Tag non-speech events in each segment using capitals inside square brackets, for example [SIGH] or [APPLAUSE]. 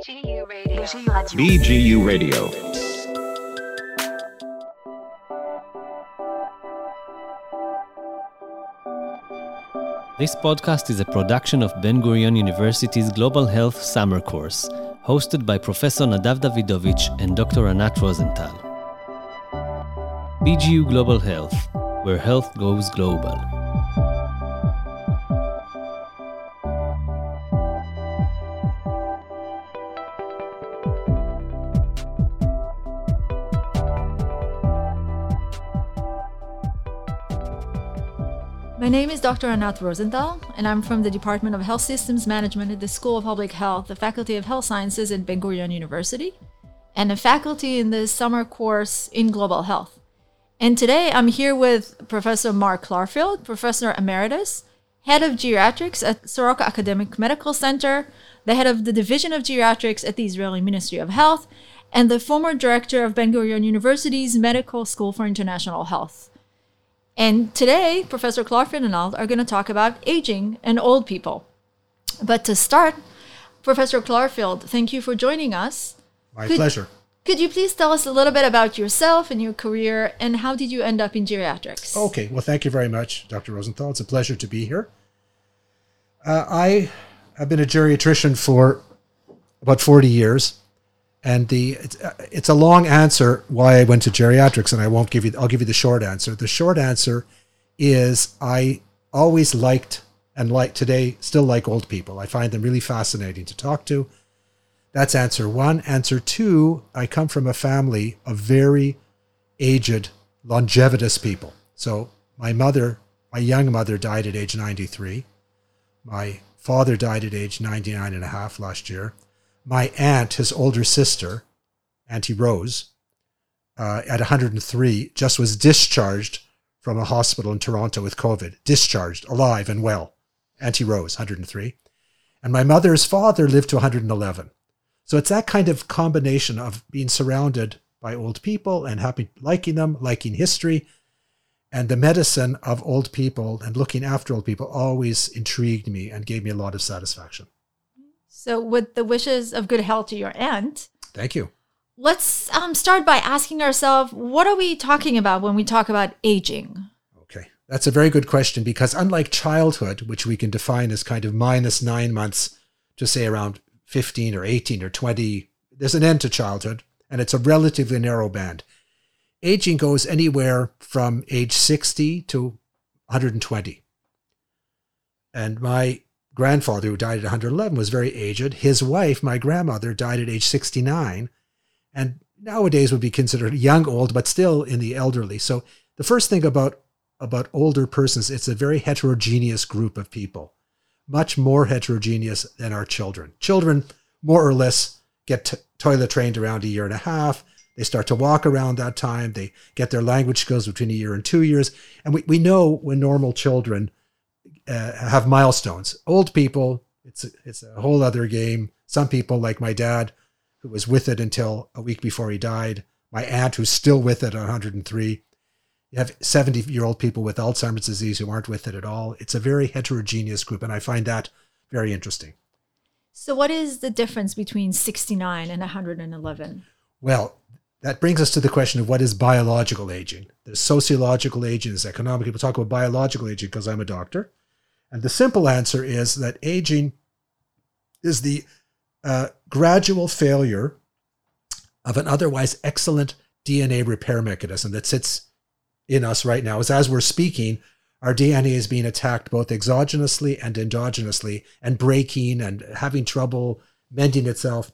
BGU Radio. This podcast is a production of Ben Gurion University's Global Health Summer Course, hosted by Professor Nadav Davidovitch and Dr. Anat Rosenthal. BGU Global Health, where health goes global. Dr. Anat Rosenthal, and I'm from the Department of Health Systems Management at the School of Public Health, the Faculty of Health Sciences at Ben Gurion University, and a faculty in the summer course in Global Health. And today I'm here with Professor Mark Clarfield, Professor Emeritus, Head of Geriatrics at Soroka Academic Medical Center, the Head of the Division of Geriatrics at the Israeli Ministry of Health, and the former Director of Ben Gurion University's Medical School for International Health. And today, Professor Clarfield and I are going to talk about aging and old people. But to start, Professor Clarfield, thank you for joining us. My Could- pleasure. Could you please tell us a little bit about yourself and your career and how did you end up in geriatrics? Okay, well, thank you very much, Dr. Rosenthal. It's a pleasure to be here. Uh, I have been a geriatrician for about 40 years, and the it's, uh, it's a long answer why I went to geriatrics, and I won't give you. I'll give you the short answer. The short answer is I always liked and like today still like old people. I find them really fascinating to talk to. That's answer one. Answer two, I come from a family of very aged, longevitous people. So my mother, my young mother died at age 93. My father died at age 99 and a half last year. My aunt, his older sister, Auntie Rose, uh, at 103, just was discharged from a hospital in Toronto with COVID. Discharged, alive and well. Auntie Rose, 103. And my mother's father lived to 111. So it's that kind of combination of being surrounded by old people and happy liking them, liking history, and the medicine of old people and looking after old people always intrigued me and gave me a lot of satisfaction. So, with the wishes of good health to your aunt, Thank you. let's um, start by asking ourselves what are we talking about when we talk about aging? Okay. That's a very good question because unlike childhood, which we can define as kind of minus nine months to say around 15 or 18 or 20, there's an end to childhood and it's a relatively narrow band. Aging goes anywhere from age 60 to 120. And my grandfather, who died at 111, was very aged. His wife, my grandmother, died at age 69 and nowadays would be considered young old, but still in the elderly. So the first thing about about older persons, it's a very heterogeneous group of people, much more heterogeneous than our children. Children, more or less, get t- toilet trained around a year and a half. They start to walk around that time. They get their language skills between a year and two years. And we, we know when normal children uh, have milestones. Old people, it's a, it's a whole other game. Some people, like my dad, who was with it until a week before he died, my aunt, who's still with it at 103. You have 70 year old people with Alzheimer's disease who aren't with it at all. It's a very heterogeneous group, and I find that very interesting. So, what is the difference between 69 and 111? Well, that brings us to the question of what is biological aging. There's sociological aging, there's economic. People talk about biological aging because I'm a doctor. And the simple answer is that aging is the uh, gradual failure of an otherwise excellent DNA repair mechanism that sits in us right now. As, as we're speaking, our DNA is being attacked both exogenously and endogenously and breaking and having trouble mending itself.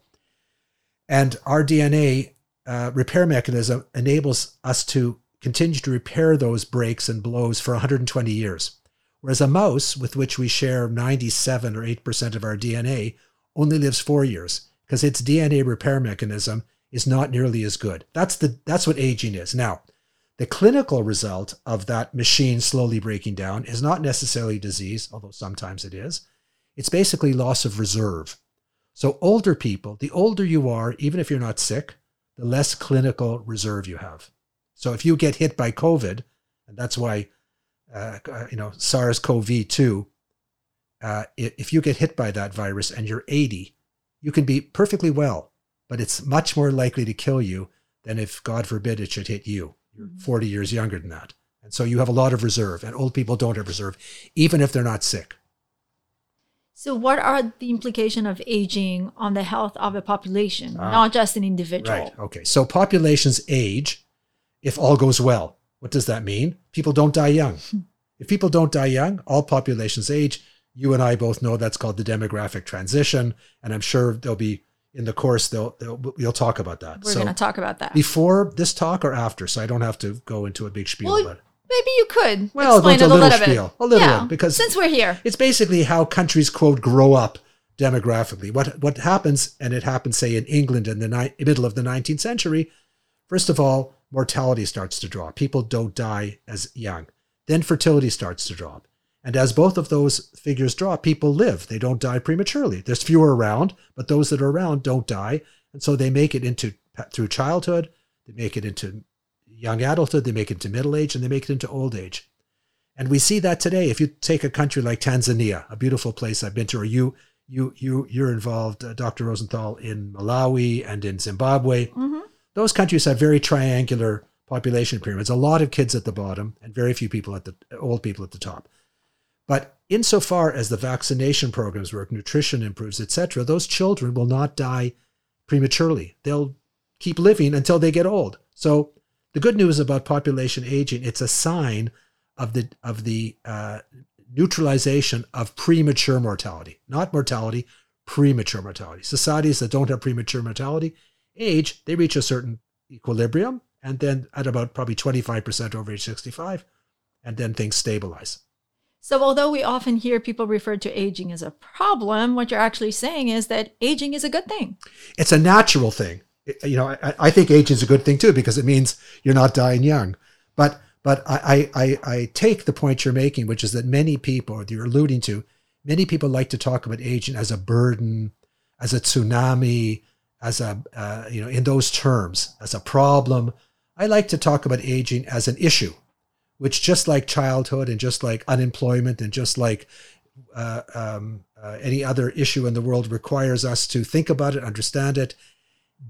And our DNA uh, repair mechanism enables us to continue to repair those breaks and blows for 120 years. Whereas a mouse, with which we share 97 or 8% of our DNA, only lives four years because its DNA repair mechanism is not nearly as good. That's the that's what aging is. Now, the clinical result of that machine slowly breaking down is not necessarily disease, although sometimes it is. It's basically loss of reserve. So older people, the older you are, even if you're not sick, the less clinical reserve you have. So if you get hit by COVID, and that's why uh, uh, you know SARS-CoV-2, uh, if you get hit by that virus and you're 80, you can be perfectly well, but it's much more likely to kill you than if, God forbid, it should hit you. You're 40 years younger than that. And so you have a lot of reserve, and old people don't have reserve, even if they're not sick. So, what are the implication of aging on the health of a population, Ah. not just an individual? Right. Okay. So populations age if all goes well. What does that mean? People don't die young. Hmm. if people don't die young, all populations age. You and I both know that's called the demographic transition, and I'm sure there'll be in the course they'll, they'll we'll talk about that. We're so going to talk about that. before this talk or after, so I don't have to go into a big spiel Well, about it. Maybe you could Well, explain it a little, little bit. spiel, a little yeah, bit, because- since we're here, It's basically how countries quote grow up demographically. What what happens, and it happened, say, in England in the ni- middle of the 19th century. First of all, mortality starts to drop. People don't die as young. Then fertility starts to drop. And as both of those figures drop, people live. They don't die prematurely. There's fewer around, but those that are around don't die. And so they make it into through childhood, they make it into young adulthood, they make it into middle age, and they make it into old age. And we see that today. If you take a country like Tanzania, a beautiful place I've been to, or you you you you're involved, uh, Dr. Rosenthal, in Malawi and in Zimbabwe. Mhm. Those countries have very triangular population pyramids. A lot of kids at the bottom and very few people at the old people at the top. But insofar as the vaccination programs work, nutrition improves, etc., those children will not die prematurely. They'll keep living until they get old. So the good news about population aging, it's a sign of the of the uh, neutralization of premature mortality, not mortality, premature mortality. Societies that don't have premature mortality age, they reach a certain equilibrium, and then at about probably 25% over age 65, and then things stabilize. So, although we often hear people refer to aging as a problem, what you're actually saying is that aging is a good thing. It's a natural thing. It- You know, I, I think aging is a good thing too because it means you're not dying young. But but I, I, I take the point you're making, which is that many people, you're alluding to, many people like to talk about aging as a burden, as a tsunami, as a uh, you know in those terms, as a problem. I like to talk about aging as an issue, which just like childhood and just like unemployment and just like uh, um, uh, any other issue in the world requires us to think about it, understand it,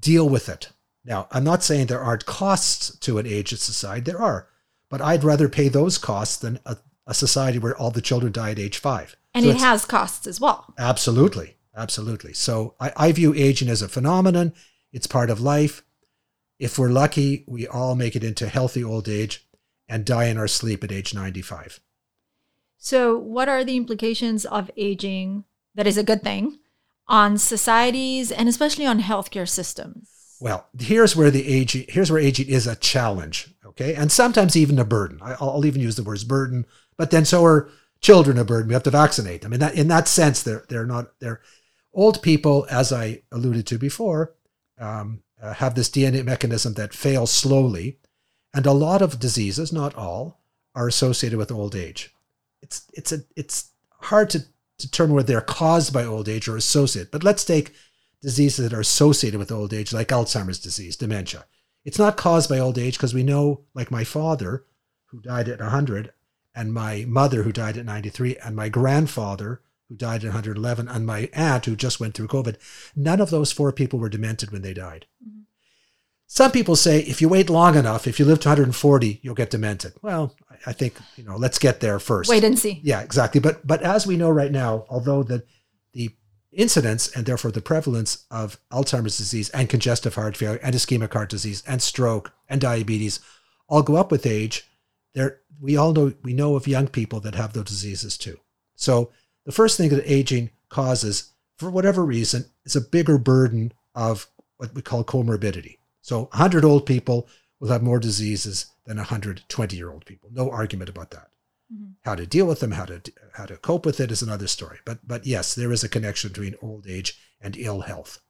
deal with it. Now, I'm not saying there aren't costs to an aged society. There are, but I'd rather pay those costs than a, a society where all the children die at age five. And So it has costs as well. Absolutely. Absolutely. So I, I view aging as a phenomenon. It's part of life. If we're lucky, we all make it into healthy old age and die in our sleep at age 95. So, what are the implications of aging that is a good thing on societies and especially on healthcare systems? Well, here's where the aging here's where aging is a challenge, okay, and sometimes even a burden. I, I'll even use the words burden, but then so are children a burden. We have to vaccinate them. In that in that sense, they're they're not they're old people, as I alluded to before, um, uh, have this DNA mechanism that fails slowly, and a lot of diseases, not all, are associated with old age. It's it's a it's hard to determine whether they're caused by old age or associated. But let's take diseases that are associated with old age, like Alzheimer's disease, dementia. It's not caused by old age because we know, like my father, who died at 100, and my mother, who died at 93, and my grandfather, who died at 111, and my aunt, who just went through COVID, none of those four people were demented when they died. Mm-hmm. Some people say if you wait long enough, if you live to 140, you'll get demented. Well, I- I think, you know, let's get there first. Wait and see. Yeah, exactly. But but as we know right now, although the the incidence and therefore the prevalence of Alzheimer's disease and congestive heart failure and ischemic heart disease and stroke and diabetes all go up with age, there we all know we know of young people that have those diseases too. So the first thing that aging causes, for whatever reason, is a bigger burden of what we call comorbidity. So 100 old people will have more diseases than 120 year old people. No argument about that mm-hmm. how to deal with them, how to how to cope with it is another story. But but yes, there is a connection between old age and ill health.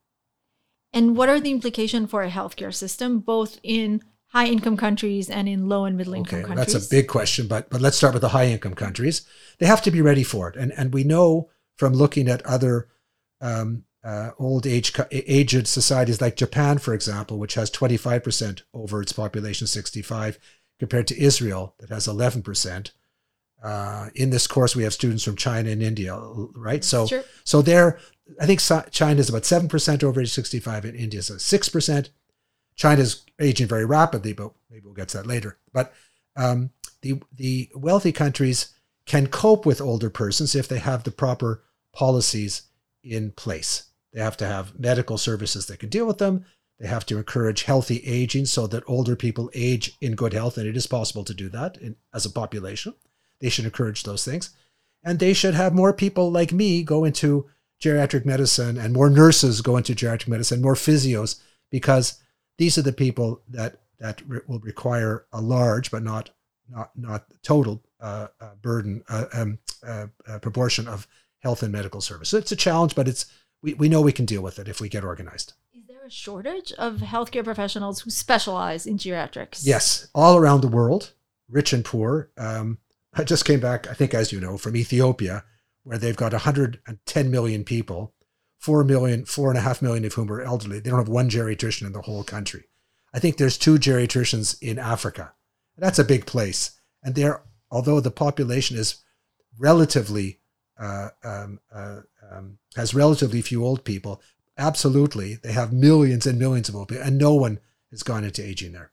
And what are the implications for a healthcare system, both in high income countries and in low and middle income Okay, countries? that's a big question, but but let's start with the high income countries. They have to be ready for it, and and we know from looking at other um, uh, old age aged societies like Japan, for example, which has twenty five percent over its population sixty five, compared to Israel that has eleven percent. Uh, in this course, we have students from China and India, right? So, Sure. so there, I think China is about seven percent over age sixty-five, and India is six percent. China's aging very rapidly, but maybe we'll get to that later. But um, the the wealthy countries can cope with older persons if they have the proper policies in place. They have to have medical services that can deal with them. They have to encourage healthy aging so that older people age in good health, and it is possible to do that in, as a population. They should encourage those things. And they should have more people like me go into geriatric medicine and more nurses go into geriatric medicine, more physios, because these are the people that, that re- will require a large but not not not total uh, uh, burden uh, um, uh, uh, proportion of health and medical service. So it's a challenge, but it's we, we know we can deal with it if we get organized. Is there a shortage of healthcare professionals who specialize in geriatrics? Yes, all around the world, rich and poor. Um, I just came back, I think, as you know, from Ethiopia, where they've got 110 million people, four million, four and a half million of whom are elderly. They don't have one geriatrician in the whole country. I think there's two geriatricians in Africa. That's a big place, and there, although the population is relatively uh, um, uh, um, has relatively few old people, absolutely they have millions and millions of old people, and no one has gone into aging there.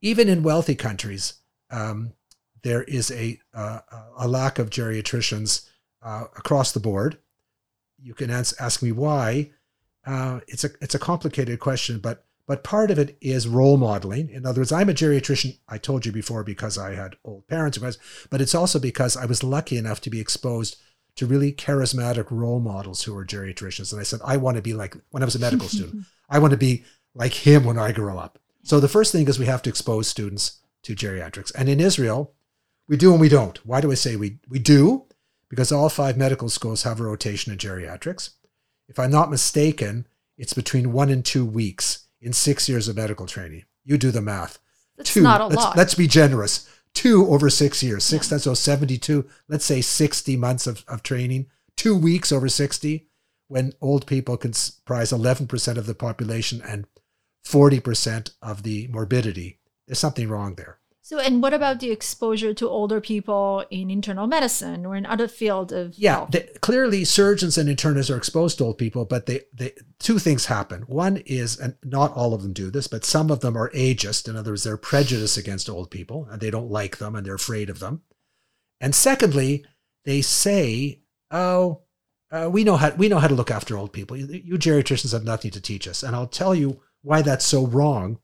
Even in wealthy countries, um, there is a uh, a lack of geriatricians uh, across the board. You can ask, ask me why. Uh, it's a it's a complicated question, but but part of it is role modeling. In other words, I'm a geriatrician. I told you before because I had old parents, but it's also because I was lucky enough to be exposed to really charismatic role models who were geriatricians. And I said, I want to be like when I was a medical [LAUGHS] student. I want to be like him when I grow up. So the first thing is we have to expose students to geriatrics. And in Israel, we do and we don't. Why do I say we we do? Because all five medical schools have a rotation in geriatrics. If I'm not mistaken, it's between one and two weeks in six years of medical training. You do the math. That's two. not a let's, lot. let's be generous. Two over six years. Six that's so 72, let's say 60 months of, of training. Two weeks over 60, when old people comprise 11% of the population and 40% of the morbidity. There's something wrong there. So, and what about the exposure to older people in internal medicine or in other field of Yeah, the, clearly surgeons and internists are exposed to old people, but they, they two things happen. One is, and not all of them do this, but some of them are ageist. In other words, they're prejudiced against old people and they don't like them and they're afraid of them. And secondly, they say, "Oh, uh, we know how we know how to look after old people. You, you geriatricians have nothing to teach us." And I'll tell you why that's so wrong.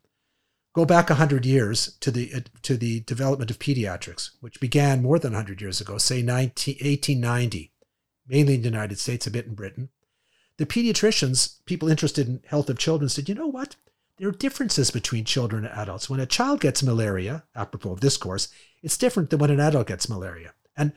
Go back 100 years to the uh, to the development of pediatrics, which began more than 100 years ago, say 19, 1890, mainly in the United States, a bit in Britain. The pediatricians, people interested in health of children, said, you know what? There are differences between children and adults. When a child gets malaria, apropos of this course, it's different than when an adult gets malaria. And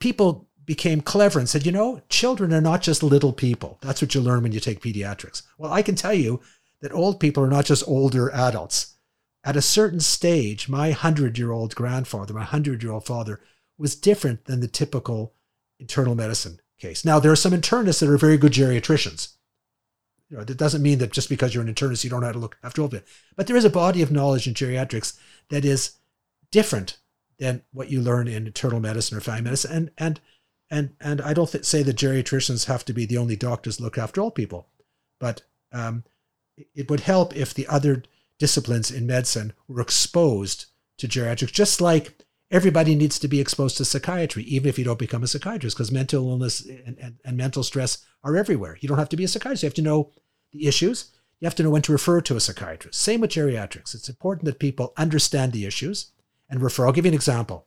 people became clever and said, you know, children are not just little people. That's what you learn when you take pediatrics. Well, I can tell you that old people are not just older adults at a certain stage, my 100 year old grandfather, my 100 year old father, was different than the typical internal medicine case. Now, there are some internists that are very good geriatricians. You know, that doesn't mean that just because you're an internist, you don't know how to look after old people. But there is a body of knowledge in geriatrics that is different than what you learn in internal medicine or family medicine. And, and, and, and I don't th- say that geriatricians have to be the only doctors look after old people, but um, it would help if the other disciplines in medicine were exposed to geriatrics, just like everybody needs to be exposed to psychiatry, even if you don't become a psychiatrist, because mental illness and, and, and, mental stress are everywhere. You don't have to be a psychiatrist. You have to know the issues. You have to know when to refer to a psychiatrist. Same with geriatrics. It's important that people understand the issues and refer. I'll give you an example.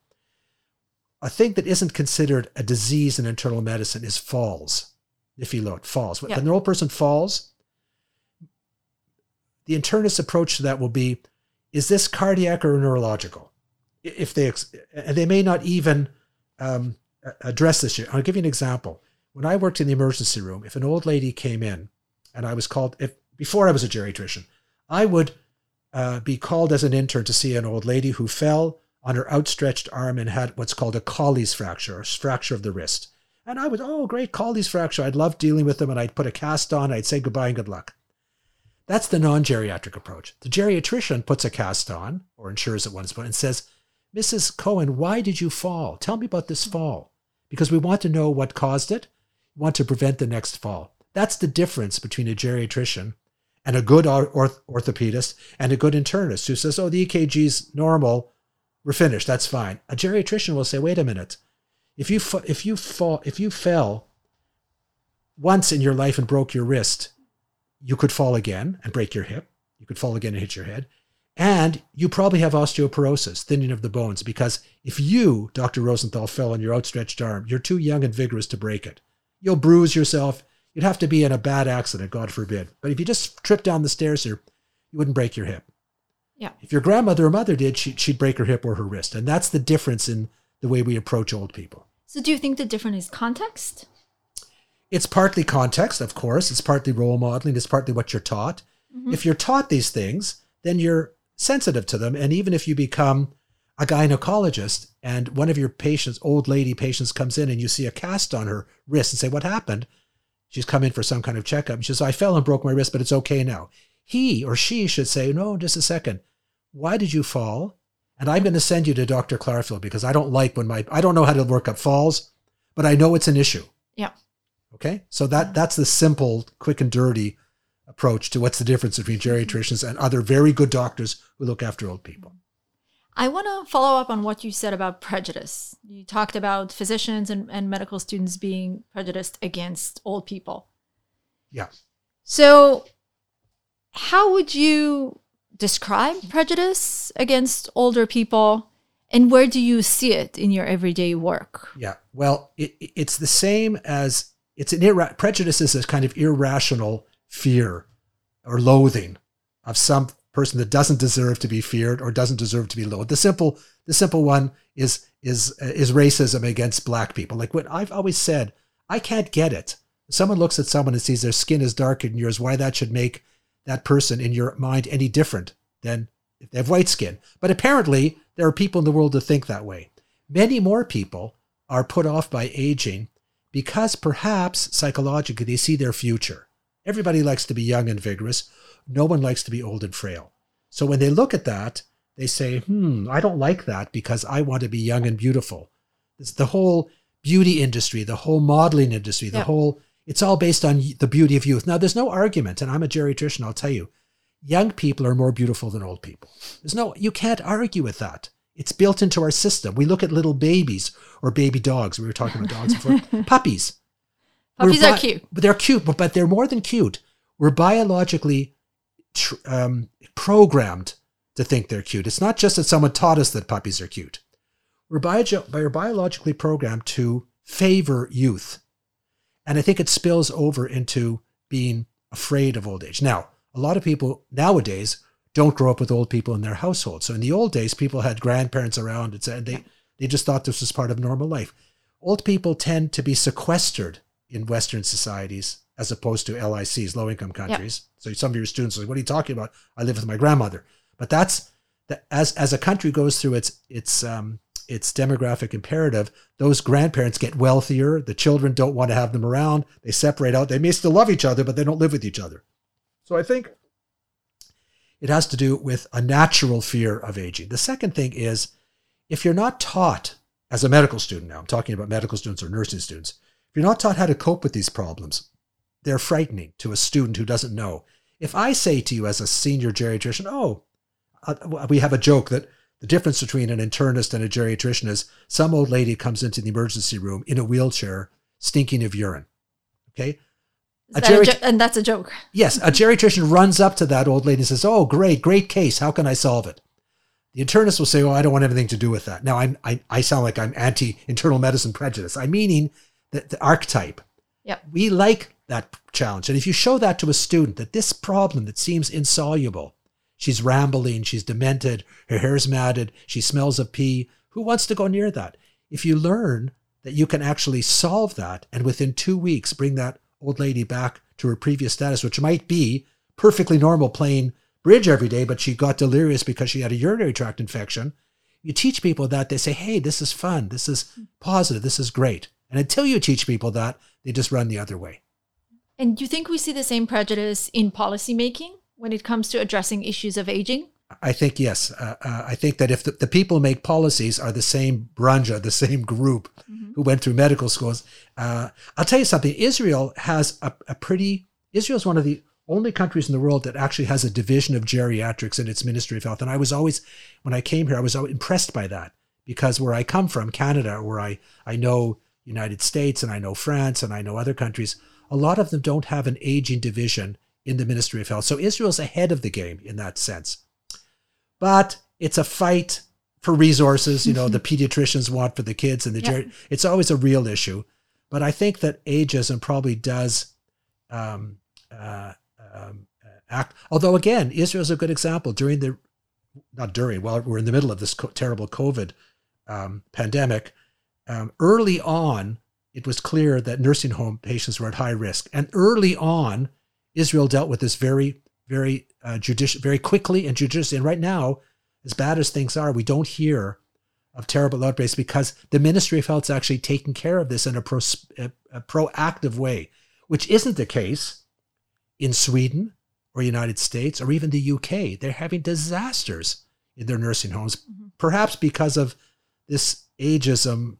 A thing that isn't considered a disease in internal medicine is falls. If you look, falls. When an old person falls, the internist approach to that will be is this cardiac or neurological? If they and they may not even um, address this i'll give you an example. When i worked in the emergency room if an old lady came in and i was called if before i was a geriatrician i would uh, be called as an intern to see an old lady who fell on her outstretched arm and had what's called a colles fracture a fracture of the wrist. And i would oh great colles fracture. I'd love dealing with them and i'd put a cast on. I'd say goodbye and good luck that's the non geriatric approach. The geriatrician puts a cast on or ensures that one is put and says, Mrs. Cohen, why did you fall? Tell me about this fall. Because we want to know what caused it. We want to prevent the next fall. That's the difference between a geriatrician and a good orth- orthopedist and a good internist who says, oh, the EKG's normal. We're finished. That's fine. A geriatrician will say, wait a minute. If you, fa- if you fall, if you fell once in your life and broke your wrist, you could fall again and break your hip. You could fall again and hit your head. And you probably have osteoporosis, thinning of the bones, because if you, Dr. Rosenthal, fell on your outstretched arm, you're too young and vigorous to break it. You'll bruise yourself. You'd have to be in a bad accident, God forbid. But if you just trip down the stairs here, you wouldn't break your hip. Yeah. If your grandmother or mother did, she, she'd break her hip or her wrist. And that's the difference in the way we approach old people. So, do you think the difference is context? It's partly context, of course. It's partly role modeling. It's partly what you're taught. Mm-hmm. If you're taught these things, then you're sensitive to them. And even if you become a gynecologist and one of your patients, old lady patients, comes in and you see a cast on her wrist and say, What happened? She's come in for some kind of checkup. She says, I fell and broke my wrist, but it's okay now. He or she should say, No, just a second. Why did you fall? And I'm going to send you to Dr. Clarfield because I don't like when my, I don't know how to work up falls, but I know it's an issue. Yeah. Okay. So that that's the simple, quick and dirty approach to what's the difference between geriatricians and other very good doctors who look after old people. I want to follow up on what you said about prejudice. You talked about physicians and, and medical students being prejudiced against old people. Yeah. So, how would you describe prejudice against older people? And where do you see it in your everyday work? Yeah. Well, it, it's the same as it's an irra- prejudice is a kind of irrational fear or loathing of some person that doesn't deserve to be feared or doesn't deserve to be loathed. The simple the simple one is is is racism against black people. Like what I've always said, I can't get it. Someone looks at someone and sees their skin is darker than yours, why that should make that person in your mind any different than if they have white skin. But apparently there are people in the world that think that way. Many more people are put off by aging because perhaps psychologically they see their future. Everybody likes to be young and vigorous. No one likes to be old and frail. So when they look at that, they say, hmm, I don't like that because I want to be young and beautiful. It's the whole beauty industry, the whole modeling industry, the Yeah. whole, it's all based on the beauty of youth. Now, there's no argument, and I'm a geriatrician, I'll tell you, young people are more beautiful than old people. There's no, you can't argue with that. It's built into our system. We look at little babies or baby dogs. We were talking about dogs before. [LAUGHS] Puppies. Puppies We're cute. But they're cute, but, but they're more than cute. We're biologically tr- um, programmed to think they're cute. It's not just that someone taught us that puppies are cute. We're, bio- we're biologically programmed to favor youth. And I think it spills over into being afraid of old age. Now, a lot of people nowadays don't grow up with old people in their household. So in the old days, people had grandparents around and said they, they just thought this was part of normal life. Old people tend to be sequestered in Western societies as opposed to LICs, low income countries. So some of your students are like, what are you talking about? I live with my grandmother. But that's that as as a country goes through its its um its demographic imperative, those grandparents get wealthier. The children don't want to have them around. They separate out. They may still love each other, but they don't live with each other. So I think it has to do with a natural fear of aging. The second thing is if you're not taught as a medical student now, I'm talking about medical students or nursing students, if you're not taught how to cope with these problems, they're frightening to a student who doesn't know. If I say to you as a senior geriatrician, oh, uh, we have a joke that the difference between an internist and a geriatrician is some old lady comes into the emergency room in a wheelchair stinking of urine. Okay. That geri- jo- and that's a joke. Yes, a geriatrician runs up to that old lady and says, "Oh, great, great case. How can I solve it?" The internist will say, "Oh, I don't want anything to do with that." Now, I'm, I I sound like I'm anti internal medicine prejudice. I'm meaning the, the archetype. Yep. We like that challenge, and if you show that to a student that this problem that seems insoluble, she's rambling, she's demented, her hair's matted, she smells of pee. Who wants to go near that? If you learn that you can actually solve that, and within two weeks bring that old lady back to her previous status, which might be perfectly normal playing bridge every day, but she got delirious because she had a urinary tract infection. You teach people that, they say, hey, this is fun, this is positive, this is great. And until you teach people that, they just run the other way. And do you think we see the same prejudice in policymaking when it comes to addressing issues of aging? I think yes. Uh, uh, I think that if the, the people who make policies are the same branja, the same group who went through medical schools, uh, I'll tell you something. Israel has a, a pretty. Israel is one of the only countries in the world that actually has a division of geriatrics in its Ministry of Health, and I was always, when I came here, I was always impressed by that because where I come from, Canada, where I I know United States and I know France and I know other countries, a lot of them don't have an aging division in the Ministry of Health. So Israel's ahead of the game in that sense. But it's a fight for resources, you know, the [LAUGHS] pediatricians want for the kids and the Yeah. it's always a real issue. But I think that ageism probably does um, uh, um, act. Although again, Israel's a good example during the not during while we're in the middle of this co- terrible COVID um, pandemic. Um, early on, it was clear that nursing home patients were at high risk, and early on, Israel dealt with this very, very uh, judicious, very quickly and judiciously. And right now, as bad as things are, we don't hear of terrible outbreaks because the Ministry of Health is actually taking care of this in a, pros- a, a proactive way, which isn't the case in Sweden or United States or even the UK. They're having disasters in their nursing homes, perhaps because of this ageism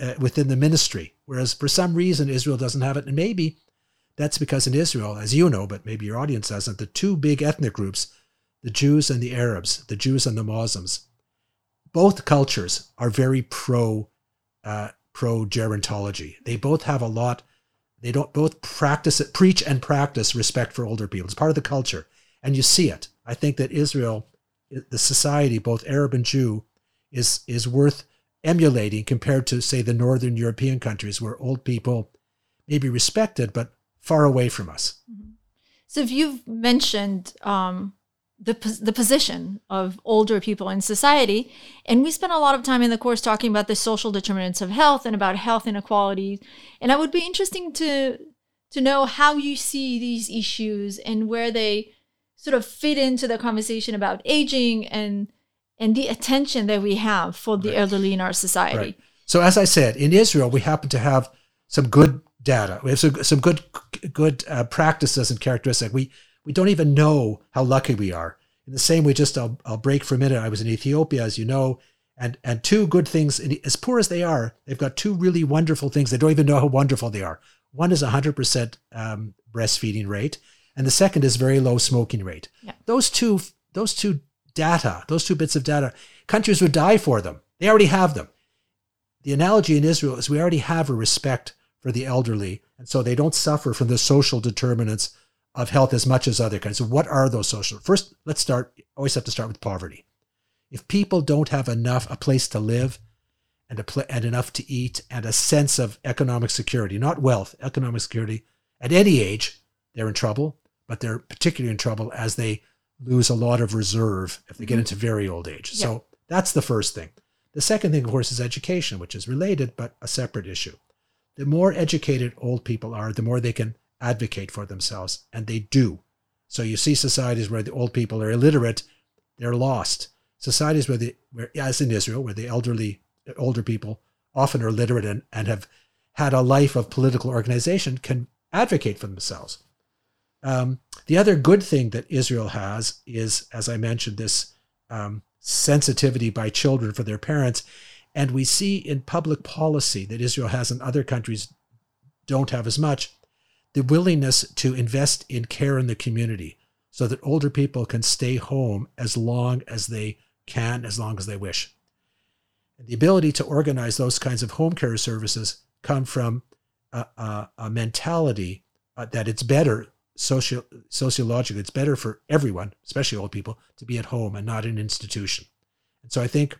uh, within the ministry. Whereas for some reason Israel doesn't have it, and maybe that's because in Israel, as you know, but maybe your audience doesn't, the two big ethnic groups, the Jews and the Arabs, the Jews and the Muslims, both cultures are very pro uh, pro gerontology. They both have a lot. They don't both practice it, preach and practice respect for older people. It's part of the culture, and you see it. I think that Israel, the society, both Arab and Jew, is is worth emulating compared to say the northern European countries where old people may be respected but far away from us. So if you've mentioned um, the the position of older people in society, and we spent a lot of time in the course talking about the social determinants of health and about health inequalities, and it would be interesting to to know how you see these issues and where they sort of fit into the conversation about aging and and the attention that we have for the Right. elderly in our society. Right. So as I said, in Israel, we happen to have some good data. We have some, some good good uh, practices and characteristics. We we don't even know how lucky we are. In the same way, just I'll, I'll break for a minute. I was in Ethiopia, as you know, and and two good things. As poor as they are, they've got two really wonderful things. They don't even know how wonderful they are. One is a hundred percent um, breastfeeding rate, and the second is very low smoking rate. Yeah. Those two those two data, those two bits of data, countries would die for them. They already have them the analogy in Israel is we already have a respect for the elderly, and so they don't suffer from the social determinants of health as much as other kinds. So, what are those social? First, let's start. Always have to start with poverty. If people don't have enough, a place to live, and a pla and enough to eat, and a sense of economic security, not wealth, economic security, at any age, they're in trouble. But they're particularly in trouble as they lose a lot of reserve if they get mm-hmm. into very old age. So that's the first thing. The second thing, of course, is education, which is related but a separate issue. The more educated old people are, the more they can advocate for themselves, and they do. So you see societies where the old people are illiterate, they're lost. Societies where the, where, as in Israel, where the elderly, older people often are literate and, and have had a life of political organization can advocate for themselves. Um, the other good thing that Israel has is, as I mentioned, this um, sensitivity by children for their parents. And we see in public policy that Israel has and other countries don't have as much the willingness to invest in care in the community so that older people can stay home as long as they can, as long as they wish. And the ability to organize those kinds of home care services come from a, a, a mentality uh, that it's better socio- sociologically, it's better for everyone, especially old people, to be at home and not in an institution. And so I think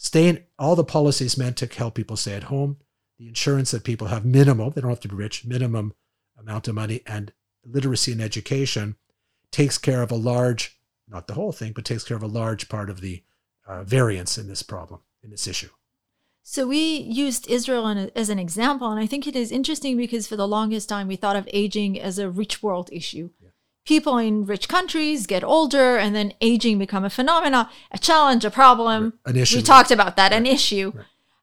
staying, all the policies meant to help people stay at home, the insurance that people have minimum, they don't have to be rich, minimum amount of money, and literacy and education takes care of a large, not the whole thing, but takes care of a large part of the uh, variance in this problem, in this issue. So we used Israel as an example, and I think it is interesting because for the longest time we thought of aging as a rich world issue. People in rich countries get older, and then aging become a phenomena, a challenge, a problem. An issue. We talked about that, an issue.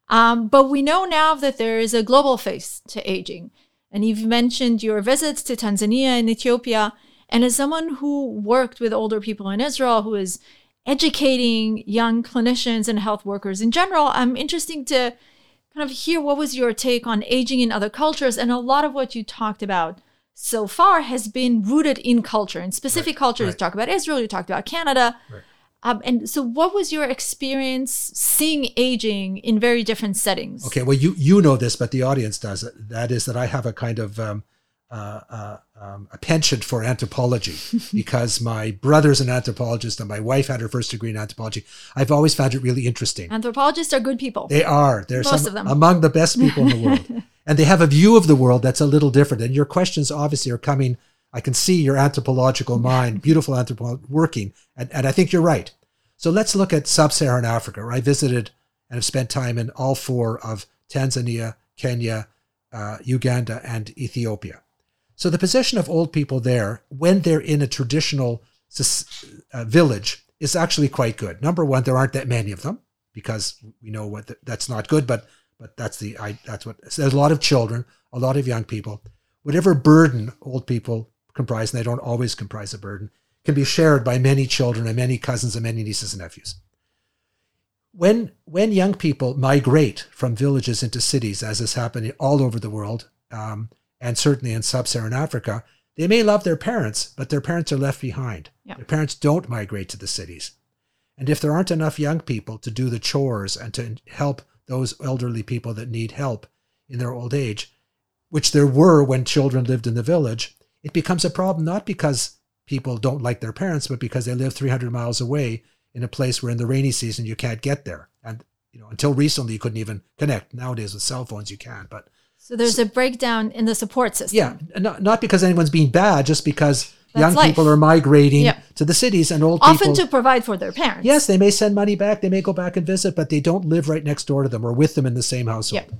Um, but we know now that there is a global face to aging. And you've mentioned your visits to Tanzania and Ethiopia. And as someone who worked with older people in Israel, who is educating young clinicians and health workers in general. I'm interested to kind of hear what was your take on aging in other cultures, and a lot of what you talked about so far has been rooted in culture, in specific Right, cultures. You right. talked about Israel, you talked about Canada. Right. Um, and so, what was your experience seeing aging in very different settings? Okay, well, you you know this, but the audience does. That is that I have a kind of um, uh, uh, um, a penchant for anthropology [LAUGHS] because my brother's an anthropologist and my wife had her first degree in anthropology. I've always found it really interesting. Anthropologists are good people. They are. They're Most some, of them. among the best people in the world. [LAUGHS] and they have a view of the world that's a little different. And your questions obviously are coming. I can see your anthropological mind, [LAUGHS] beautiful anthropology working. And, and I think you're right. So let's look at sub Saharan Africa, where I visited and have spent time in all four of Tanzania, Kenya, uh, Uganda, and Ethiopia. So the position of old people there, when they're in a traditional uh, village, is actually quite good. Number one, there aren't that many of them because we know what the, that's not good, but but that's the I, that's what so there's a lot of children, a lot of young people. Whatever burden old people comprise, and they don't always comprise a burden, can be shared by many children and many cousins and many nieces and nephews. When when young people migrate from villages into cities, as is happening all over the world, um, and certainly in sub-Saharan Africa, they may love their parents, but their parents are left behind. Their parents don't migrate to the cities. And if there aren't enough young people to do the chores and to help those elderly people that need help in their old age, which there were when children lived in the village, it becomes a problem not because people don't like their parents, but because they live 300 miles away in a place where in the rainy season you can't get there. And you know, until recently you couldn't even connect. Nowadays with cell phones you can, but So there's a breakdown in the support system. yeah, not, not because anyone's being bad, just because That's young life. people are migrating Yeah. to the cities and old Often people. to provide for their parents. yes, they may send money back, they may go back and visit, but they don't live right next door to them or with them in the same household. Yeah.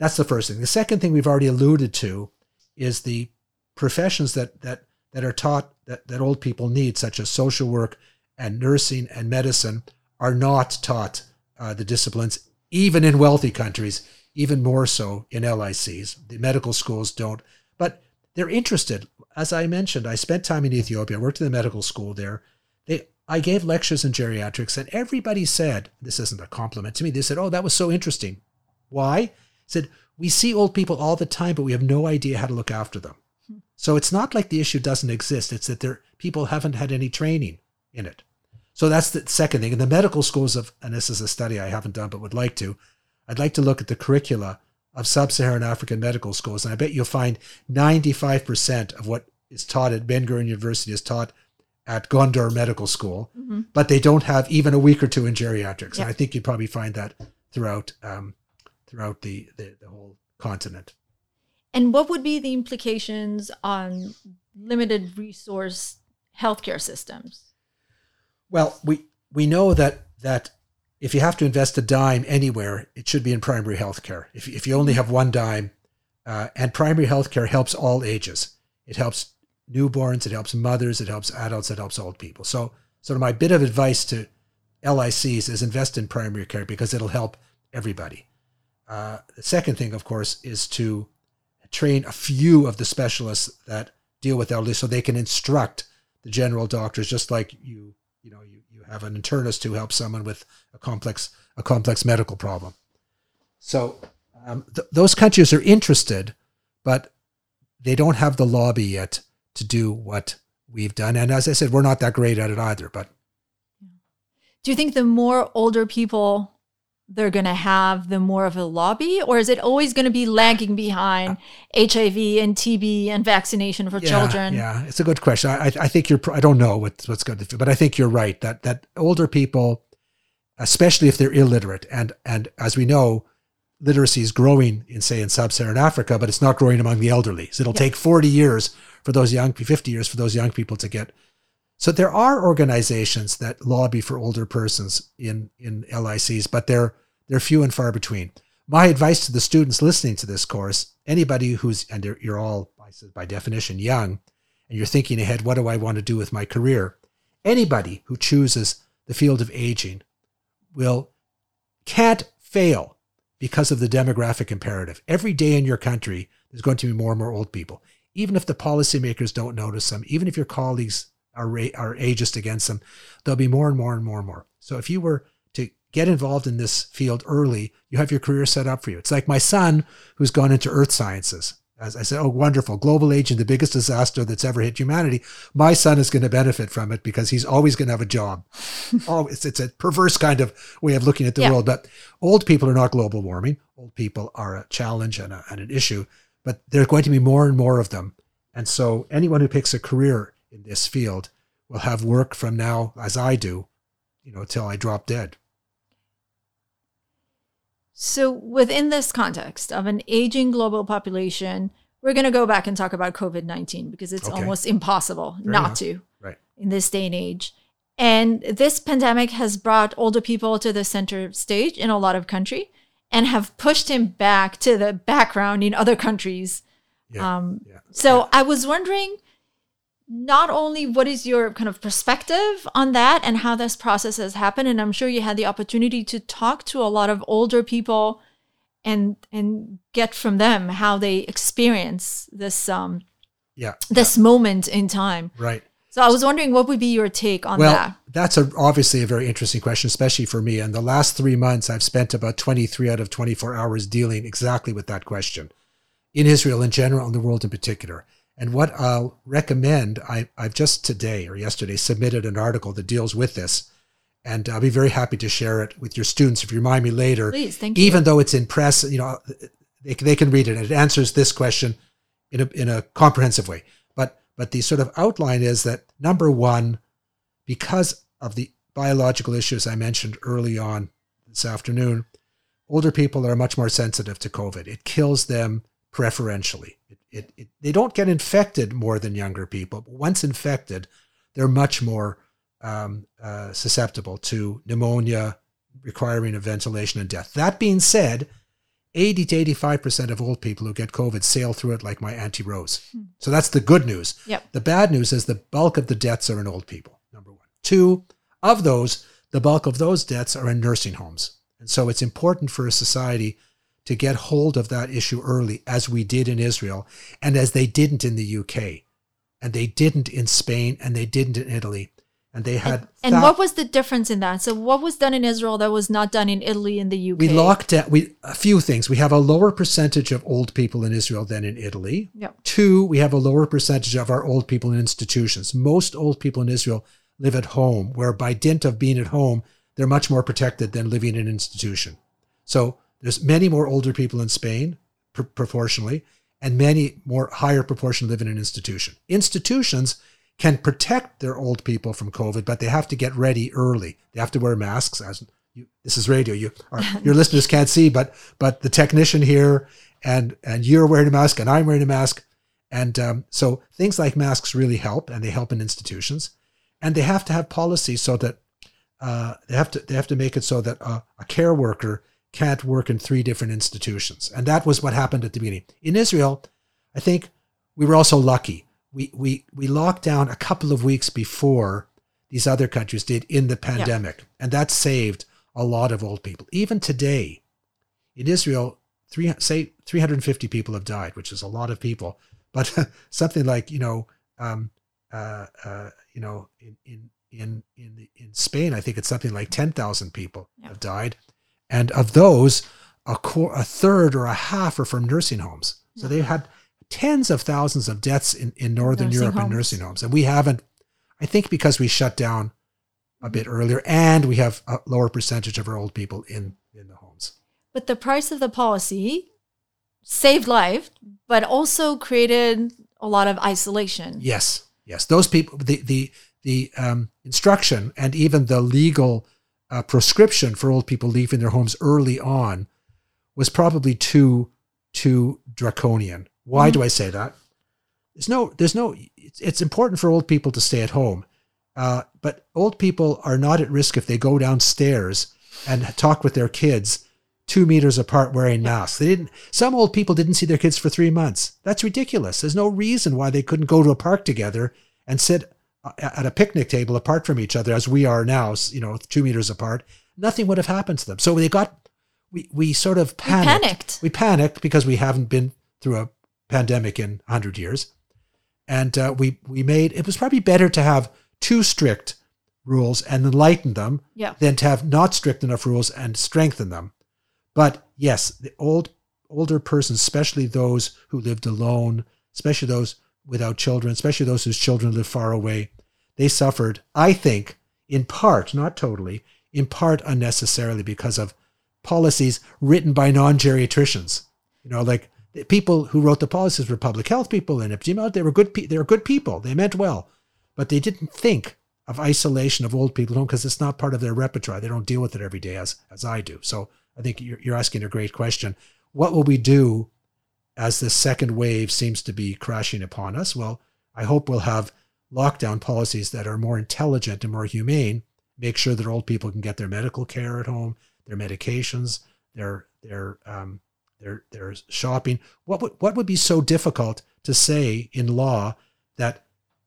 That's the first thing. The second thing we've already alluded to is the professions that that that are taught that, that old people need, such as social work and nursing and medicine, are not taught uh, the disciplines, even in wealthy countries, even more so in LICs. The medical schools don't, but they're interested. As I mentioned, I spent time in Ethiopia, I worked in the medical school there. They, I gave lectures in geriatrics, and everybody said, this isn't a compliment to me, they said, oh, that was so interesting. Why? Said, we see old people all the time, but we have no idea how to look after them. So it's not like the issue doesn't exist. It's that there people haven't had any training in it. So that's the second thing. In the medical schools of, and this is a study I haven't done but would like to, I'd like to look at the curricula of sub-Saharan African medical schools, and I bet you'll find 95% of what is taught at Ben Gurion University is taught at Gondar Medical School, Mhm. but they don't have even a week or two in geriatrics. Yeah. And I think you'd probably find that throughout um, throughout the, the the whole continent. And what would be the implications on limited resource healthcare systems? Well, we we know that that if you have to invest a dime anywhere, it should be in primary health care. If, if you only have one dime, uh, and primary health care helps all ages. It helps newborns, it helps mothers, it helps adults, it helps old people. So, sort of my bit of advice to LICs is invest in primary care because it'll help everybody. Uh, the second thing, of course, is to train a few of the specialists that deal with elderly so they can instruct the general doctors, just like you, you know, you, have an internist who helps someone with a complex, a complex medical problem. So um, th- those countries are interested, but they don't have the lobby yet to do what we've done. And as I said, we're not that great at it either, but Do you think the more older people they're going to have, the more of a lobby? Or is it always going to be lagging behind HIV and TB and vaccination for yeah, children? Yeah, it's a good question. I, I think you're. I don't know what's what's good, but I think you're right that that older people, especially if they're illiterate, and and as we know, literacy is growing in say in sub-Saharan Africa, but it's not growing among the elderly. So it'll Yeah. take 40 years for those young, 50 years for those young people to get. So there are organizations that lobby for older persons in in LICs, but they're they're few and far between. My advice to the students listening to this course, anybody who's and you're, all by definition young, and you're thinking ahead, what do I want to do with my career? Anybody who chooses the field of aging will can't fail because of the demographic imperative. Every day in your country, there's going to be more and more old people. Even if the policymakers don't notice them, even if your colleagues are, are ageist against them, there'll be more and more and more and more. So if you were to get involved in this field early, you have your career set up for you. It's like my son who's gone into earth sciences. As I said, oh, wonderful. Global aging, the biggest disaster that's ever hit humanity. My son is going to benefit from it because he's always going to have a job. [LAUGHS] oh, it's, it's a perverse kind of way of looking at the Yeah. world. But old people are not global warming. Old people are a challenge and, a, and an issue, but there are going to be more and more of them. And so anyone who picks a career in this field will have work from now, as I do, you know, till I drop dead. So, within this context of an aging global population, we're going to go back and talk about COVID 19 because it's Okay. almost impossible Fair not enough. to Right. in this day and age. And this pandemic has brought older people to the center stage in a lot of country and have pushed him back to the background in other countries. Yeah. Um, yeah. so I was wondering not only what is your kind of perspective on that and how this process has happened, and I'm sure you had the opportunity to talk to a lot of older people and and get from them how they experience this um Yeah. this moment in time. Right. So I was wondering what would be your take on well, that? that's a, obviously a very interesting question, especially for me. And the last three months, I've spent about 23 out of 24 hours dealing exactly with that question in Israel in general and the world in particular. And what I'll recommend, I, I've just today or yesterday submitted an article that deals with this. And I'll be very happy to share it with your students if you remind me later. Please, thank you. Even though it's in press, you know, they, they can read it. It answers this question in a, in a comprehensive way. But but the sort of outline is that number one, because of the biological issues I mentioned early on this afternoon, older people are much more sensitive to COVID. It kills them preferentially. It, it, they don't get infected more than younger people, but once infected, they're much more um, uh, susceptible to pneumonia, requiring a ventilation and death. That being said, 80 to 85% of old people who get COVID sail through it like my Auntie Rose. So that's the good news. Yep. The bad news is the bulk of the deaths are in old people, number one. Two, of those, the bulk of those deaths are in nursing homes. And so it's important for a society to get hold of that issue early, as we did in Israel, and as they didn't in the UK, and they didn't in Spain, and they didn't in Italy. And they had. And thou- what was the difference in that? So what was done in Israel that was not done in Italy and the UK? we locked down we a few things. We have a lower percentage of old people in Israel than in Italy. Yep. Two, we have a lower percentage of our old people in institutions. Most old people in Israel live at home, where by dint of being at home, they're much more protected than living in an institution. So there's many more older people in Spain pr- proportionally, and many more higher proportion live in an institution. Institutions can protect their old people from COVID, but they have to get ready early. They have to wear masks. As you, this is radio, you our, [LAUGHS] your listeners can't see, but but the technician here and and you're wearing a mask and I'm wearing a mask, and um, so things like masks really help, and they help in institutions, and they have to have policies so that uh, they have to they have to make it so that uh, a care worker can't work in three different institutions, and that was what happened at the beginning in Israel. I think we were also lucky. We we we locked down a couple of weeks before these other countries did in the pandemic, and that saved a lot of old people. Even today, in Israel, three say 350 people have died, which is a lot of people. But [LAUGHS] something like you know, um, uh, uh, you know, in in in in in Spain, I think it's something like 10,000 people Yeah. have died, and of those, a qu- a third or a half are from nursing homes. So they had tens of thousands of deaths in, in Northern Nursing Europe in homes. nursing homes. And we haven't, I think because we shut down a bit earlier and we have a lower percentage of our old people in, in the homes. But the price of the policy saved life, but also created a lot of isolation. Yes, yes. Those people, the, the, the um, instruction and even the legal uh, prescription for old people leaving their homes early on was probably too, too draconian. Why do I say that? There's no, there's no, it's, it's important for old people to stay at home. Uh, but old people are not at risk if they go downstairs and talk with their kids two meters apart wearing masks. They didn't. Some old people didn't see their kids for three months. That's ridiculous. There's no reason why they couldn't go to a park together and sit at a picnic table apart from each other as we are now. You know, two meters apart. Nothing would have happened to them. So they got. We we sort of panicked. panicked. We panicked because we haven't been through a pandemic in hundred years, and uh, we we made it was probably better to have too strict rules and lighten them Yeah. than to have not strict enough rules and strengthen them. But yes, the old older persons, especially those who lived alone, especially those without children, especially those whose children live far away, they suffered, I think, in part, not totally, in part unnecessarily because of policies written by non-geriatricians. You know, like the people who wrote the policies were public health people and epidemiologists. They were good. Pe- they were good people. They meant well, but they didn't think of isolation of old people because it's not part of their repertoire. They don't deal with it every day as as I do. So I think you're, you're asking a great question. What will we do as this second wave seems to be crashing upon us? Well, I hope we'll have lockdown policies that are more intelligent and more humane. Make sure that old people can get their medical care at home, their medications, their their um, their their shopping. What would what would be so difficult to say in law that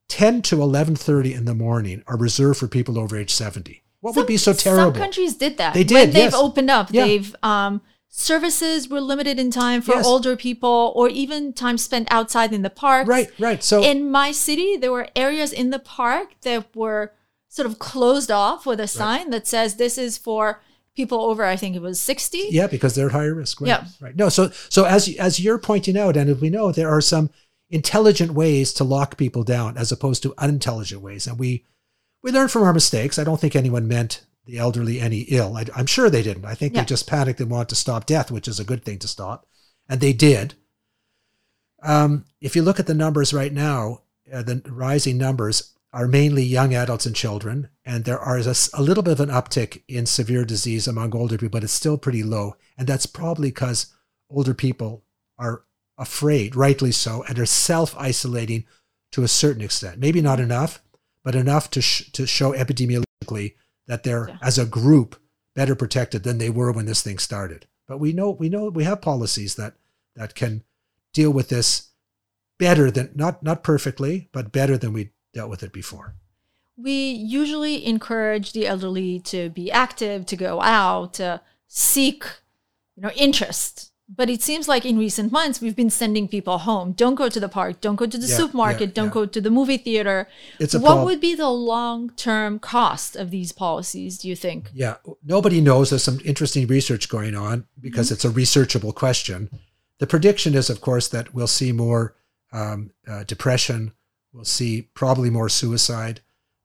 10 to 11:30 in the morning are reserved for people over age 70? What would be so terrible? Some countries did that. They When did, they've yes. opened up, Yeah. they've um, services were limited in time for Yes. older people, or even time spent outside in the park. right, right. So in my city, there were areas in the park that were sort of closed off with a sign that says this is for people over, I think it was 60. Yeah, because they're at higher risk. Right. Yeah. Right. No. So so as as you're pointing out, and as we know, there are some intelligent ways to lock people down as opposed to unintelligent ways, and we we learn from our mistakes. I don't think anyone meant the elderly any ill. I, I'm sure they didn't. I think Yeah. they just panicked and wanted to stop death, which is a good thing to stop, and they did. Um, if you look at the numbers right now, uh, the rising numbers are mainly young adults and children, and there are a little bit of an uptick in severe disease among older people, but it's still pretty low. And that's probably because older people are afraid, rightly so, and are self isolating to a certain extent. Maybe not enough, but enough to, sh- to show epidemiologically that they're, Yeah. as a group, better protected than they were when this thing started. But we know we know we have policies that that can deal with this better than not not perfectly, but better than we dealt with it before. We usually encourage the elderly to be active, to go out, to seek, you know, interest. But it seems like in recent months we've been sending people home. Don't go to the park. Don't go to the Yeah, supermarket. yeah, don't yeah. go to the movie theater. It's a what prob- would be the long-term cost of these policies? Do you think? Yeah, nobody knows. There's some interesting research going on because it's a researchable question. The prediction is, of course, that we'll see more um, uh, depression. We'll see probably more suicide.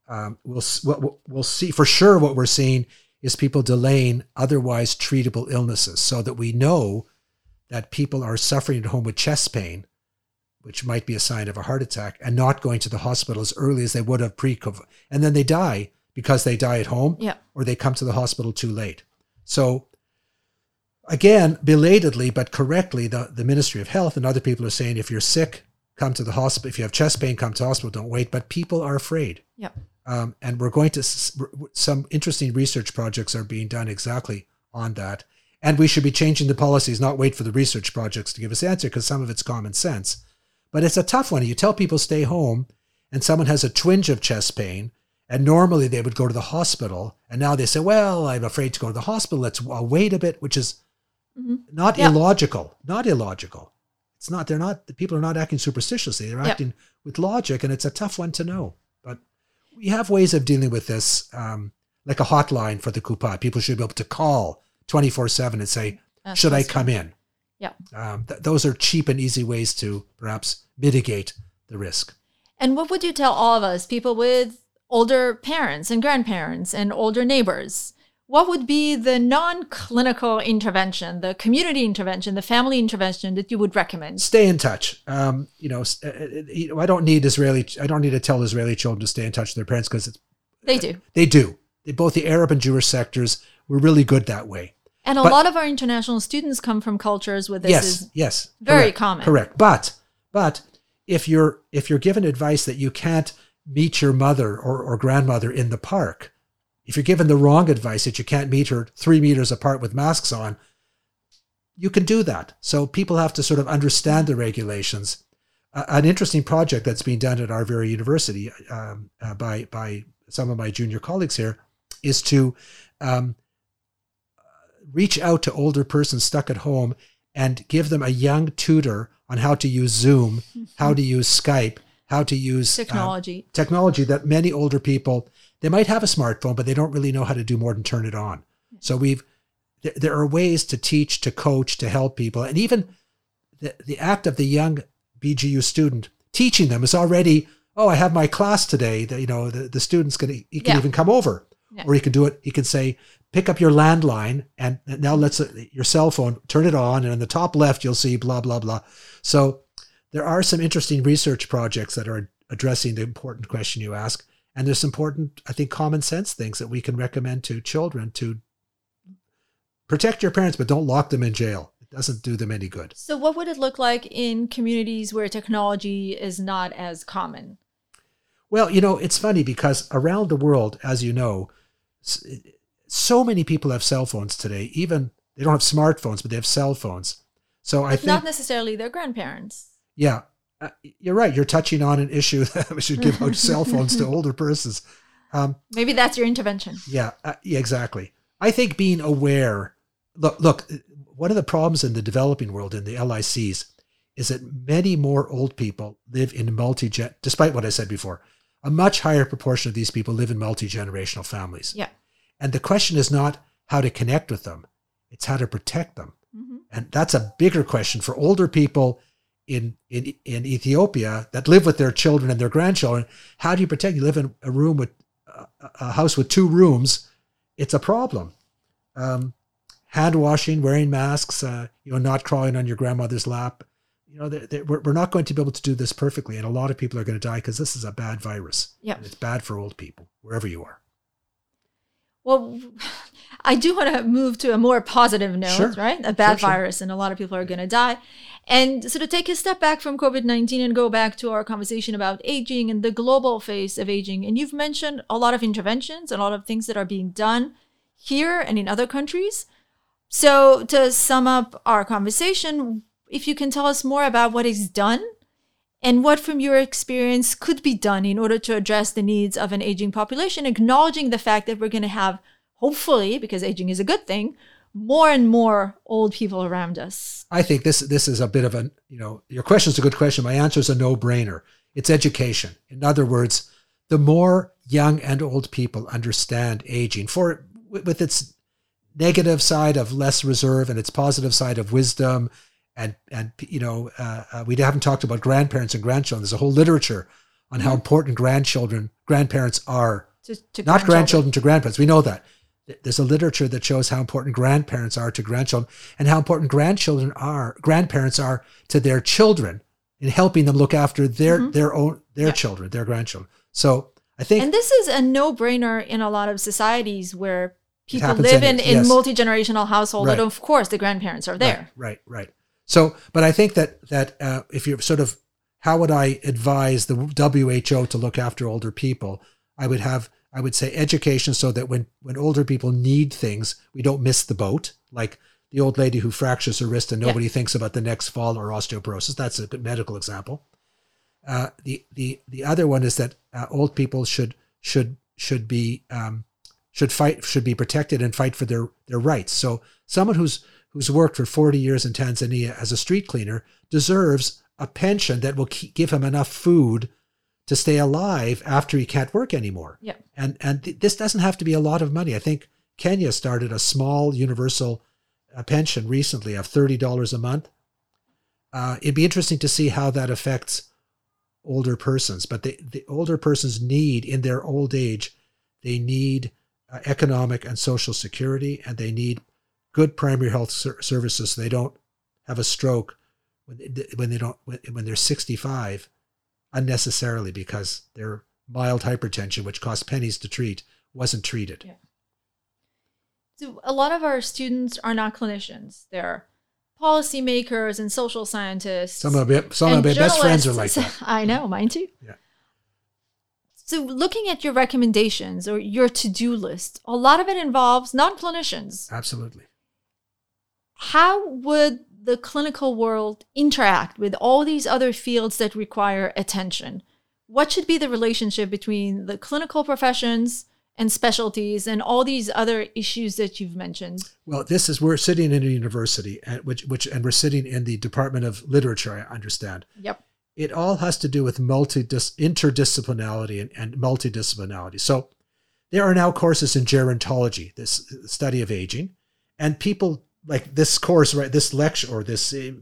Um, we'll what we'll see for sure. What we're seeing is people delaying otherwise treatable illnesses, so that we know that people are suffering at home with chest pain, which might be a sign of a heart attack, and not going to the hospital as early as they would have pre-COVID, and then they die because they die at home Yeah. or they come to the hospital too late. So, again, belatedly but correctly, the, the Ministry of Health and other people are saying if you're sick, come to the hospital. If you have chest pain, come to the hospital. Don't wait. But people are afraid. Yeah. Um, and we're going to, some interesting research projects are being done exactly on that. And we should be changing the policies, not wait for the research projects to give us the answer because some of it's common sense. But it's a tough one. You tell people stay home and someone has a twinge of chest pain and normally they would go to the hospital. And now they say, well, I'm afraid to go to the hospital. Let's I'll wait a bit, which is Mhm. not Yeah. illogical. Not illogical. It's not, they're not, the people are not acting superstitiously. They're Yeah. acting with logic. And it's a tough one to know. But we have ways of dealing with this, um, like a hotline for the Coupa. People should be able to call 24 7 and say, Ask should I come in? Yeah. Um, th- those are cheap and easy ways to perhaps mitigate the risk. And what would you tell all of us, people with older parents and grandparents and older neighbors? What would be the non clinical intervention, the community intervention, the family intervention that you would recommend? Stay in touch. Um, you know, uh, uh, you know, I don't need Israeli. I don't need to tell Israeli children to stay in touch with their parents because it's. They do. they do. They, both the Arab and Jewish sectors were really good that way. And a But- lot of our international students come from cultures where this yes, is yes, very correct, common. Correct, but but if you're if you're given advice that you can't meet your mother or, or grandmother in the park, if you're given the wrong advice that you can't meet her three meters apart with masks on, you can do that. So people have to sort of understand the regulations. Uh, an interesting project that's being done at our very university um, uh, by by some of my junior colleagues here is to um, reach out to older persons stuck at home and give them a young tutor on how to use Zoom, how to use Skype, how to use um, Technology. technology that many older people they might have a smartphone but they don't really know how to do more than turn it on so we've there, there are ways to teach to coach to help people and even the, the act of the young bgu student teaching them is already oh i have my class today that you know the, the student's gonna he can Yeah. even come over Yeah. or he can do it he can say pick up your landline and now let's uh, your cell phone turn it on and in the top left you'll see blah blah blah. So there are some interesting research projects that are addressing the important question you ask. And there's important i think common sense things that we can recommend to children to protect your parents but don't lock them in jail. It doesn't do them any good. So, what would it look like in communities where technology is not as common? Well, you know, it's funny because around the world, as you know, so many people have cell phones today. Even they don't have smartphones, but they have cell phones. So I think, Not necessarily their grandparents. yeah, uh, you're right. You're touching on an issue [LAUGHS] that we should give out [LAUGHS] cell phones to older persons. Um, Maybe that's your intervention. yeah, uh, yeah, exactly. I think being aware. Look, look. One of the problems in the developing world in the LICs is that many more old people live in multi. Despite what I said before, a much higher proportion of these people live in multi generational families. Yeah. And the question is not how to connect with them; it's how to protect them. Mhm. And that's a bigger question for older people in, in in Ethiopia that live with their children and their grandchildren. How do you protect? You live in a room with a, a house with two rooms. It's a problem. Um, hand washing, wearing masks, uh, you know, not crawling on your grandmother's lap. You know, they- they- we're, we're not going to be able to do this perfectly, and a lot of people are going to die because this is a bad virus. Yeah. And it's bad for old people wherever you are. Well, I do want to move to a more positive note, Sure. right? A bad Sure, sure. virus, and a lot of people are going to die. And so, to take a step back from COVID 19 and go back to our conversation about aging and the global face of aging, and you've mentioned a lot of interventions, a lot of things that are being done here and in other countries. So, to sum up our conversation, if you can tell us more about what is done and what, from your experience, could be done in order to address the needs of an aging population, acknowledging the fact that we're going to have, hopefully, because aging is a good thing, more and more old people around us. I think this this is a bit of a you know your question is a good question. My answer is a no brainer. It's education. In other words, the more young and old people understand aging, for with its negative side of less reserve and its positive side of wisdom, and and you know uh, uh, we haven't talked about grandparents and grandchildren. There's a whole literature on how important grandchildren grandparents are To, to not grandchildren to grandparents. We know that. There's a literature that shows how important grandparents are to grandchildren and how important grandchildren are, grandparents are to their children in helping them look after their their own their Yeah. children, their grandchildren. So I think And this is a no-brainer in a lot of societies where people live in, in yes. multi-generational households. Right. And of course, the grandparents are there. Right, right, right. So, but I think that that uh, if you're sort of, how would I advise the WHO to look after older people? I would have, I would say, education so that when when older people need things, we don't miss the boat. Like the old lady who fractures her wrist and Yeah. nobody thinks about the next fall or osteoporosis. That's a good medical example. Uh, the the the other one is that uh, old people should should should be um, should fight should be protected and fight for their their rights. So someone who's who's worked for 40 years in Tanzania as a street cleaner deserves a pension that will keep, give him enough food to stay alive after he can't work anymore. Yeah. And and th- this doesn't have to be a lot of money. I think Kenya started a small universal uh, pension recently of $30 a month. Uh, it'd be interesting to see how that affects older persons, but the, the older persons need in their old age, they need uh, economic and social security, and they need good primary health ser- services so they don't have a stroke when they, when they don't when, when they're 65 unnecessarily because their mild hypertension, which costs pennies to treat, wasn't treated. Yeah. So a lot of our students are not clinicians. They're policymakers and social scientists. Some of it, some of my best friends are like that. [LAUGHS] I know, mine too. Yeah. So, looking at your recommendations or your to do list, a lot of it involves non clinicians. Absolutely. How would the clinical world interact with all these other fields that require attention? What should be the relationship between the clinical professions and specialties and all these other issues that you've mentioned? Well, this is we're sitting in a university, and which which and we're sitting in the Department of Literature. I understand. Yep. it all has to do with multi interdisciplinarity and, and multidisciplinarity. So there are now courses in gerontology, this uh, study of aging, and people like this course, right? This lecture or this uh,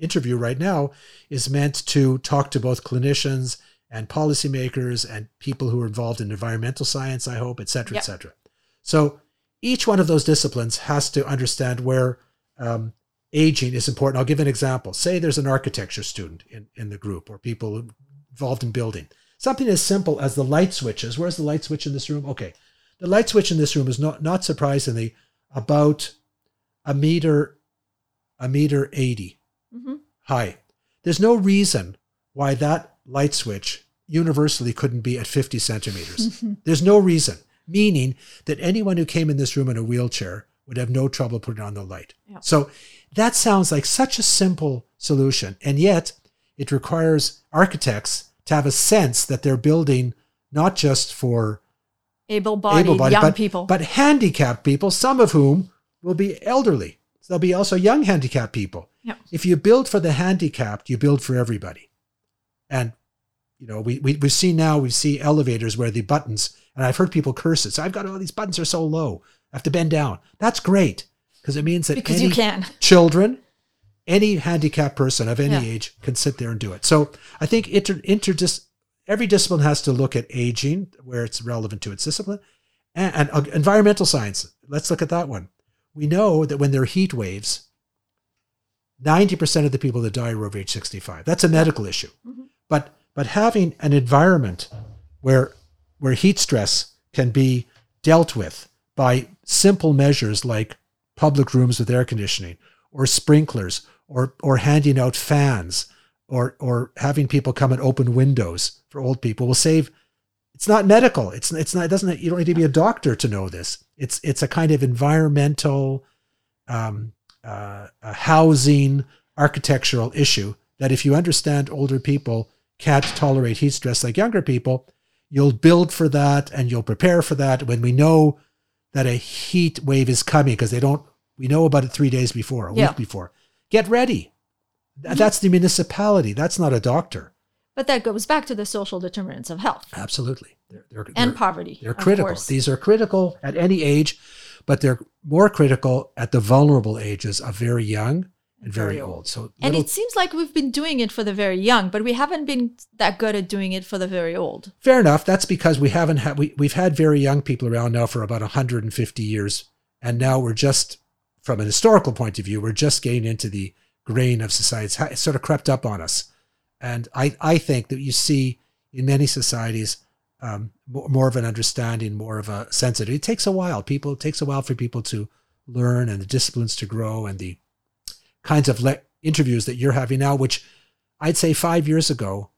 interview right now is meant to talk to both clinicians and policymakers and people who are involved in environmental science, I hope, et cetera, Yep. et cetera. So each one of those disciplines has to understand where um, aging is important. I'll give an example. Say there's an architecture student in, in the group or people involved in building. Something as simple as the light switches. Where's the light switch in this room? Okay. The light switch in this room is not, not surprisingly about a meter, a meter 80 hmm high. There's no reason why that light switch universally couldn't be at 50 centimeters. [LAUGHS] There's no reason, meaning that anyone who came in this room in a wheelchair would have no trouble putting on the light. So that sounds like such a simple solution. And yet it requires architects to have a sense that they're building not just for Able-bodied, able-bodied, young but, people. but handicapped people, some of whom will be elderly. So there'll be also young handicapped people. Yeah. If you build for the handicapped, you build for everybody. And you know, we, we we've seen now we see elevators where the buttons, and I've heard people curse it. So I've got all these buttons are so low. I have to bend down. That's great because it means that because any you can. [LAUGHS] children, any handicapped person of any Yeah. age can sit there and do it. So I think inter, interdis, every discipline has to look at aging where it's relevant to its discipline, and, and uh, environmental science. Let's look at that one. We know that when there are heat waves, ninety percent of the people that die are over age sixty-five. That's a medical issue, Mhm. but but having an environment where where heat stress can be dealt with by simple measures like public rooms with air conditioning or sprinklers or or handing out fans or or having people come and open windows for old people will save it's not medical. It's it's not it doesn't you don't need to be a doctor to know this. It's it's a kind of environmental um, uh, a housing architectural issue that if you understand older people can't tolerate heat stress like younger people you'll build for that and you'll prepare for that when we know that a heat wave is coming because they don't we know about it three days before a Yeah. week before. Get ready. That's the municipality. That's not a doctor But that goes back to the social determinants of health absolutely they're, they're, and they're- poverty. they're critical course. these are critical at any age but they're more critical at the vulnerable ages of very young and very, Very old. old. so and little- it seems like we've been doing it for the very young, but we haven't been that good at doing it for the very old. Fair enough. That's because we haven't had we, we've had very young people around now for about 150 years, and now we're just from an historical point of view, we're just getting into the grain of society. It's, it's sort of crept up on us, and I I think that you see in many societies um, more, more of an understanding, more of a sensitivity. It takes a while. People it takes a while for people to learn and the disciplines to grow and the kinds of le- interviews that you're having now, which I'd say five years ago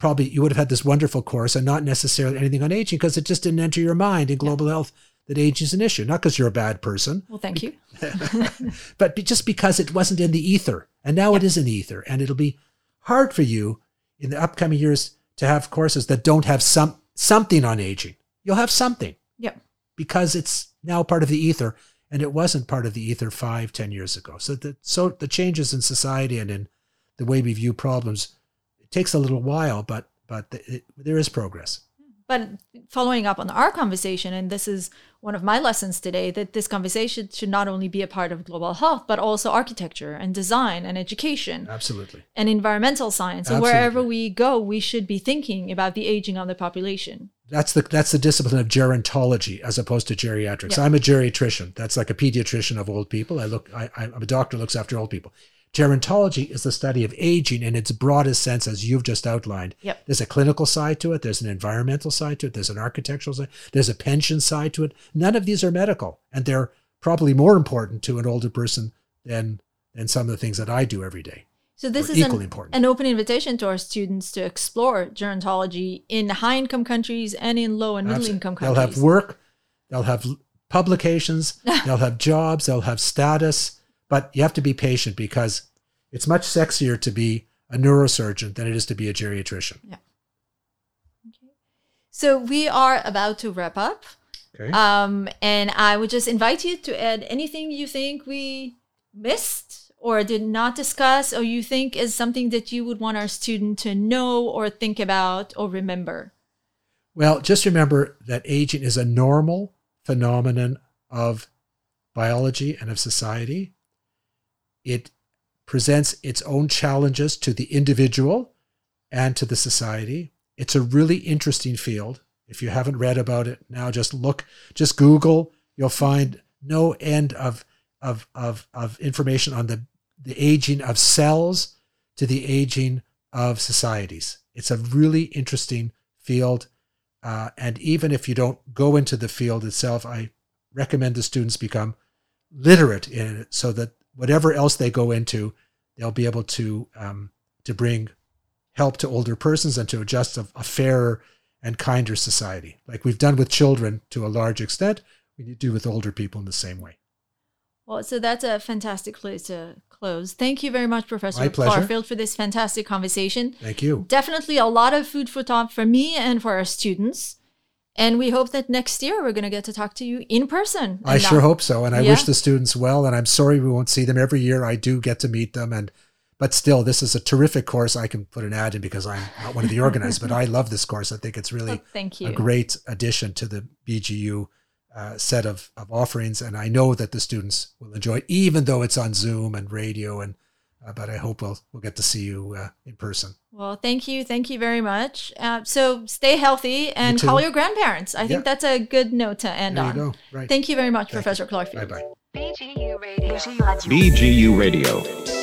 probably you would have had this wonderful course and not necessarily anything on aging because it just didn't enter your mind in global health that age is an issue. Not because you're a bad person, Well, thank you. [LAUGHS] but just because it wasn't in the ether. And now it is in the ether. And it'll be hard for you in the upcoming years to have courses that don't have some something on aging. You'll have something Yep. because it's now part of the ether and it wasn't part of the ether five, ten years ago. So the so the changes in society and in the way we view problems it takes a little while, but but it, there is progress. But following up on our conversation, and this is one of my lessons today, that this conversation should not only be a part of global health, but also architecture and design and education Absolutely. and environmental science. And wherever we go, we should be thinking about the aging of the population. That's the that's the discipline of gerontology as opposed to geriatrics. Yeah. I'm a geriatrician. That's like a pediatrician of old people. I look. I, I'm a doctor who looks after old people. Gerontology is the study of aging in its broadest sense, as you've just outlined. Yep. There's a clinical side to it. There's an environmental side to it. There's an architectural side. There's a pension side to it. None of these are medical, and they're probably more important to an older person than than some of the things that I do every day. So this is an, an open invitation to our students to explore gerontology in high-income countries and in low and middle-income countries. They'll have work, they'll have publications, [LAUGHS] they'll have jobs, they'll have status, but you have to be patient because it's much sexier to be a neurosurgeon than it is to be a geriatrician. Yeah. Okay. So we are about to wrap up. Okay. Um, and I would just invite you to add anything you think we missed or did not discuss or you think is something that you would want our student to know or think about or remember? Well, just remember that aging is a normal phenomenon of biology and of society. It presents its own challenges to the individual and to the society. It's a really interesting field. If you haven't read about it now, just look, just Google, you'll find no end of, of, of, of information on the, the aging of cells to the aging of societies. It's a really interesting field. Uh, and even if you don't go into the field itself, I recommend the students become literate in it so that whatever else they go into, they'll be able to um, to bring help to older persons and to adjust a, a fairer and kinder society. Like we've done with children to a large extent, we need to do with older people in the same way. Well, so that's a fantastic place to close. Thank you very much, Professor. Clarfield, for this fantastic conversation. Thank you. Definitely a lot of food for thought for me and for our students. And we hope that next year we're going to get to talk to you in person. I and sure hope so, and I Yeah. wish the students well. And I'm sorry we won't see them every year. I do get to meet them, and but still, this is a terrific course. I can put an ad in because I'm not one of the [LAUGHS] organizers, but I love this course. I think it's really Oh, thank you. a great addition to the BGU uh, set of, of offerings, and I know that the students will enjoy it, even though it's on Zoom and radio. And uh, but I hope we'll we'll get to see you uh, in person. Well, thank you. Thank you very much. Uh, so stay healthy and too. call your grandparents. I think that's a good note to end There on. you go. Right. Thank you very much, Thank Professor Bye bye. BGU Radio. BGU Radio. BGU Radio.